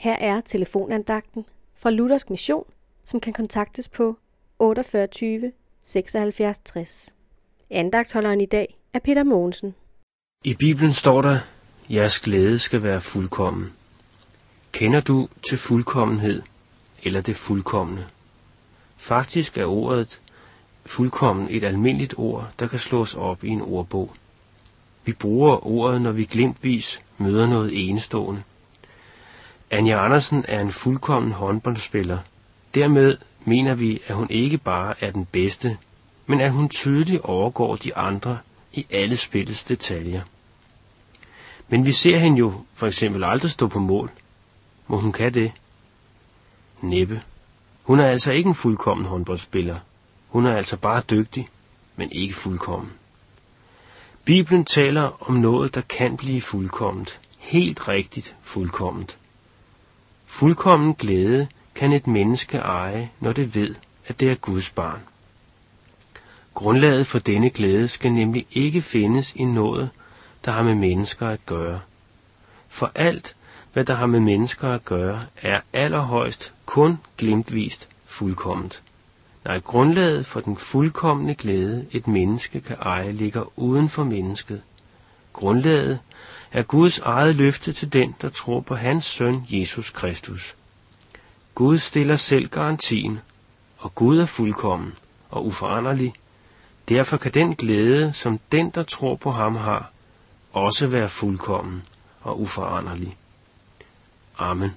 Her er telefonandagten fra Luthersk Mission, som kan kontaktes på 48 76 60. Andagtholderen i dag er Peter Mogensen. I Bibelen står der, jeres glæde skal være fuldkommen. Kender du til fuldkommenhed eller det fuldkommende? Faktisk er ordet fuldkommen et almindeligt ord, der kan slås op i en ordbog. Vi bruger ordet, når vi glimtvis møder noget enestående. Anja Andersen er en fuldkommen håndboldspiller. Dermed mener vi, at hun ikke bare er den bedste, men at hun tydeligt overgår de andre i alle spillets detaljer. Men vi ser hende jo for eksempel aldrig stå på mål. Må hun kan det? Næppe. Hun er altså ikke en fuldkommen håndboldspiller. Hun er altså bare dygtig, men ikke fuldkommen. Bibelen taler om noget, der kan blive fuldkomment. Helt rigtigt fuldkomment. Fuldkommen glæde kan et menneske eje, når det ved, at det er Guds barn. Grundlaget for denne glæde skal nemlig ikke findes i noget, der har med mennesker at gøre. For alt, hvad der har med mennesker at gøre, er allerhøjst kun glimtvist fuldkomment. Nej, grundlaget for den fuldkommende glæde, et menneske kan eje, ligger uden for mennesket. Grundlaget er Guds eget løfte til den, der tror på hans søn Jesus Kristus. Gud stiller selv garantien, og Gud er fuldkommen og uforanderlig. Derfor kan den glæde, som den, der tror på ham har, også være fuldkommen og uforanderlig. Amen.